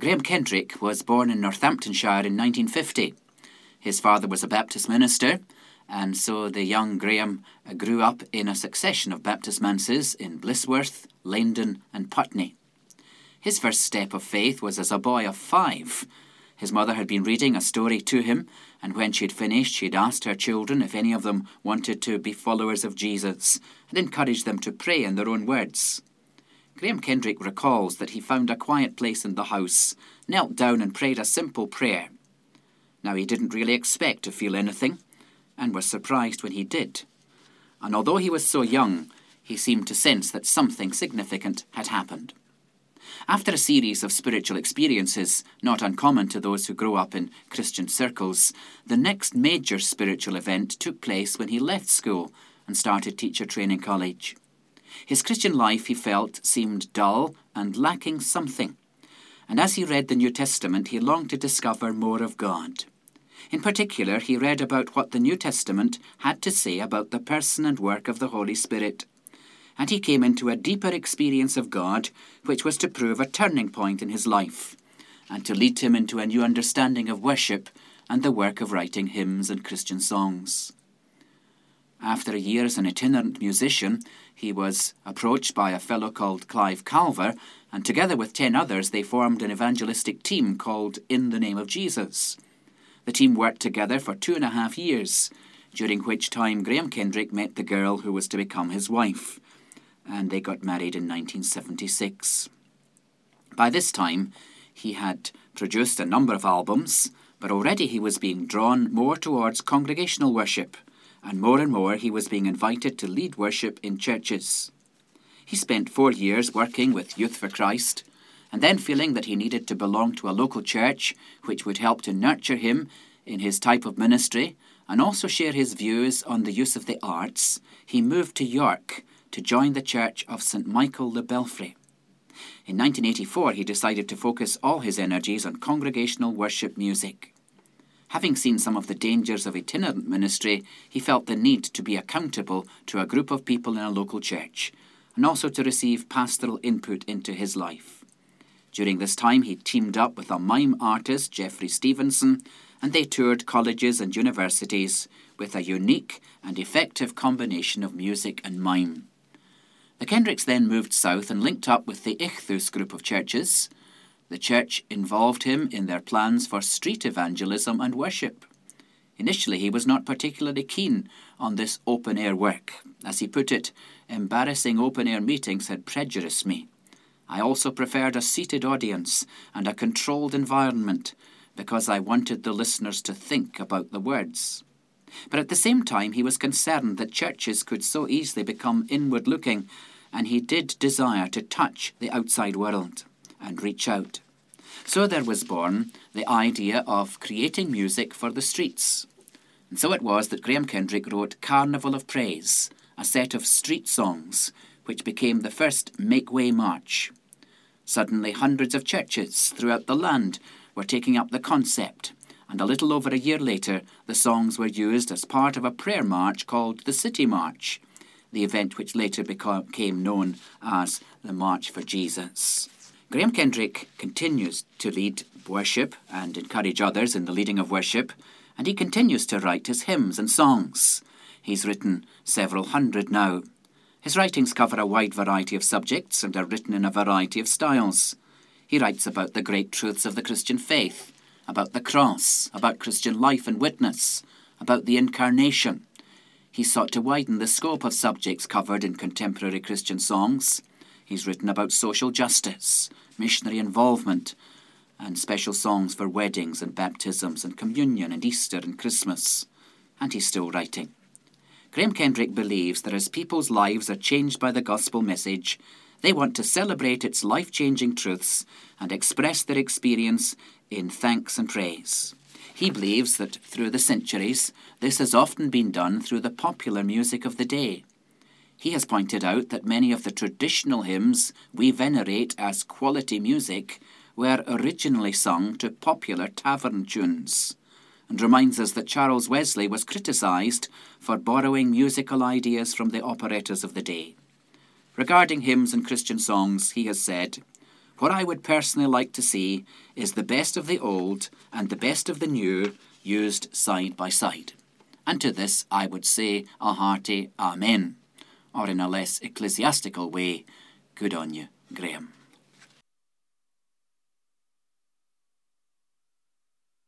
Graham Kendrick was born in Northamptonshire in 1950. His father was a Baptist minister, and so the young Graham uh, grew up in a succession of Baptist manses in Blisworth, Laindon, and Putney. His first step of faith was as a boy of five. His mother had been reading a story to him, and when she had finished, she had asked her children if any of them wanted to be followers of Jesus and encouraged them to pray in their own words. Graham Kendrick recalls that he found a quiet place in the house, knelt down and prayed a simple prayer. Now, he didn't really expect to feel anything, and was surprised when he did. And although he was so young, he seemed to sense that something significant had happened. After a series of spiritual experiences, not uncommon to those who grow up in Christian circles, the next major spiritual event took place when he left school and started teacher training college. His Christian life, he felt, seemed dull and lacking something. And as he read the New Testament, he longed to discover more of God. In particular, he read about what the New Testament had to say about the person and work of the Holy Spirit. And he came into a deeper experience of God, which was to prove a turning point in his life, and to lead him into a new understanding of worship and the work of writing hymns and Christian songs. After a year as an itinerant musician, he was approached by a fellow called Clive Calver, and together with ten others, they formed an evangelistic team called In the Name of Jesus. The team worked together for two and a half years, during which time Graham Kendrick met the girl who was to become his wife, and they got married in 1976. By this time, he had produced a number of albums, but already he was being drawn more towards congregational worship and more and more he was being invited to lead worship in churches. He spent four years working with Youth for Christ, and then feeling that he needed to belong to a local church which would help to nurture him in his type of ministry and also share his views on the use of the arts, he moved to York to join the Church of St Michael the Belfrey. In 1984, he decided to focus all his energies on congregational worship music. Having seen some of the dangers of itinerant ministry, he felt the need to be accountable to a group of people in a local church, and also to receive pastoral input into his life. During this time, he teamed up with a mime artist, Geoffrey Stevenson, and they toured colleges and universities with a unique and effective combination of music and mime. The Kendricks then moved south and linked up with the Ichthus group of churches, the church involved him in their plans for street evangelism and worship. Initially, he was not particularly keen on this open air work. As he put it, embarrassing open air meetings had prejudiced me. I also preferred a seated audience and a controlled environment because I wanted the listeners to think about the words. But at the same time, he was concerned that churches could so easily become inward looking, and he did desire to touch the outside world and reach out. So there was born the idea of creating music for the streets. And so it was that Graham Kendrick wrote Carnival of Praise, a set of street songs which became the first Make Way March. Suddenly, hundreds of churches throughout the land were taking up the concept, and a little over a year later, the songs were used as part of a prayer march called the City March, the event which later became known as the March for Jesus. Graham Kendrick continues to lead worship and encourage others in the leading of worship, and he continues to write his hymns and songs. He's written several hundred now. His writings cover a wide variety of subjects and are written in a variety of styles. He writes about the great truths of the Christian faith, about the cross, about Christian life and witness, about the incarnation. He sought to widen the scope of subjects covered in contemporary Christian songs. He's written about social justice, missionary involvement, and special songs for weddings and baptisms and communion and Easter and Christmas. And he's still writing. Graham Kendrick believes that as people's lives are changed by the gospel message, they want to celebrate its life changing truths and express their experience in thanks and praise. He believes that through the centuries, this has often been done through the popular music of the day. He has pointed out that many of the traditional hymns we venerate as quality music were originally sung to popular tavern tunes, and reminds us that Charles Wesley was criticised for borrowing musical ideas from the operettas of the day. Regarding hymns and Christian songs, he has said, What I would personally like to see is the best of the old and the best of the new used side by side. And to this I would say a hearty Amen or in a less ecclesiastical way, good on you, Graham.